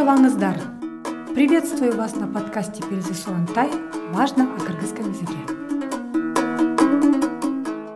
саламатсыздар приветствую вас на подкасте перезы сурантай важно о кыргызском языке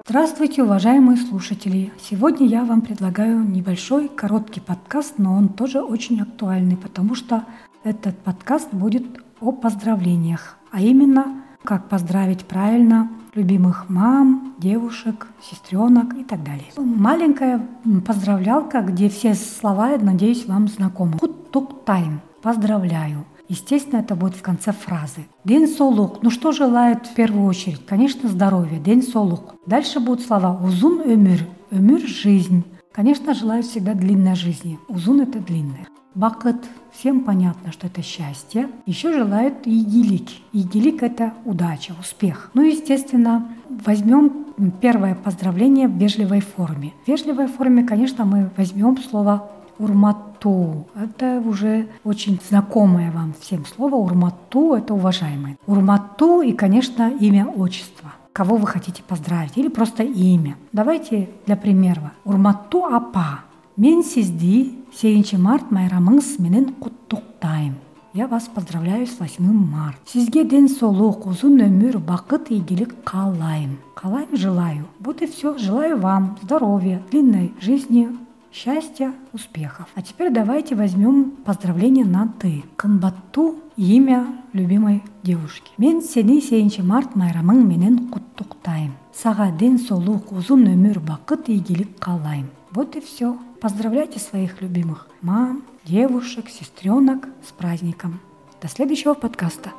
Здравствуйте, уважаемые слушатели! Сегодня я вам предлагаю небольшой, короткий подкаст, но он тоже очень актуальный, потому что этот подкаст будет о поздравлениях, а именно, как поздравить правильно любимых мам, девушек, сестренок и так далее. Маленькая поздравлялка, где все слова, надеюсь, вам знакомы. Хуттук тайм. Поздравляю. Естественно, это будет в конце фразы. День солук. Ну что желает в первую очередь? Конечно, здоровье. День солук. Дальше будут слова узун өмир. Өмир – жизнь. Конечно, желаю всегда длинной жизни. Узун – это длинное. Бакыт. Всем понятно, что это счастье. Еще желают игилик. Игилик – это удача, успех. Ну, естественно, возьмем первое поздравление в вежливой форме. В вежливой форме, конечно, мы возьмем слово урмату. Это уже очень знакомое вам всем слово. Урмату – это уважаемый. Урмату и, конечно, имя, отчество кого вы хотите поздравить, или просто имя. Давайте для примера. Урматту апа. Мен сизди сегізінші март майрамыңыз менен құттықтаймын я вас поздравляю с 8 марта сизге денсаулық ұзын өмір бақыт игілік қалаймын қалаймын желаю вот и все желаю вам здоровья длинной жизни счастья, успехов. А теперь давайте возьмем поздравление на «ты». Канбатту – имя любимой девушки. Мен сени сегізінші март майрамың менен құттықтаймын. Сага ден солуқ, ұзын өмір, бақыт, игілік қалаймын. Вот и все. Поздравляйте своих любимых мам, девушек, сестренок с праздником. До следующего подкаста.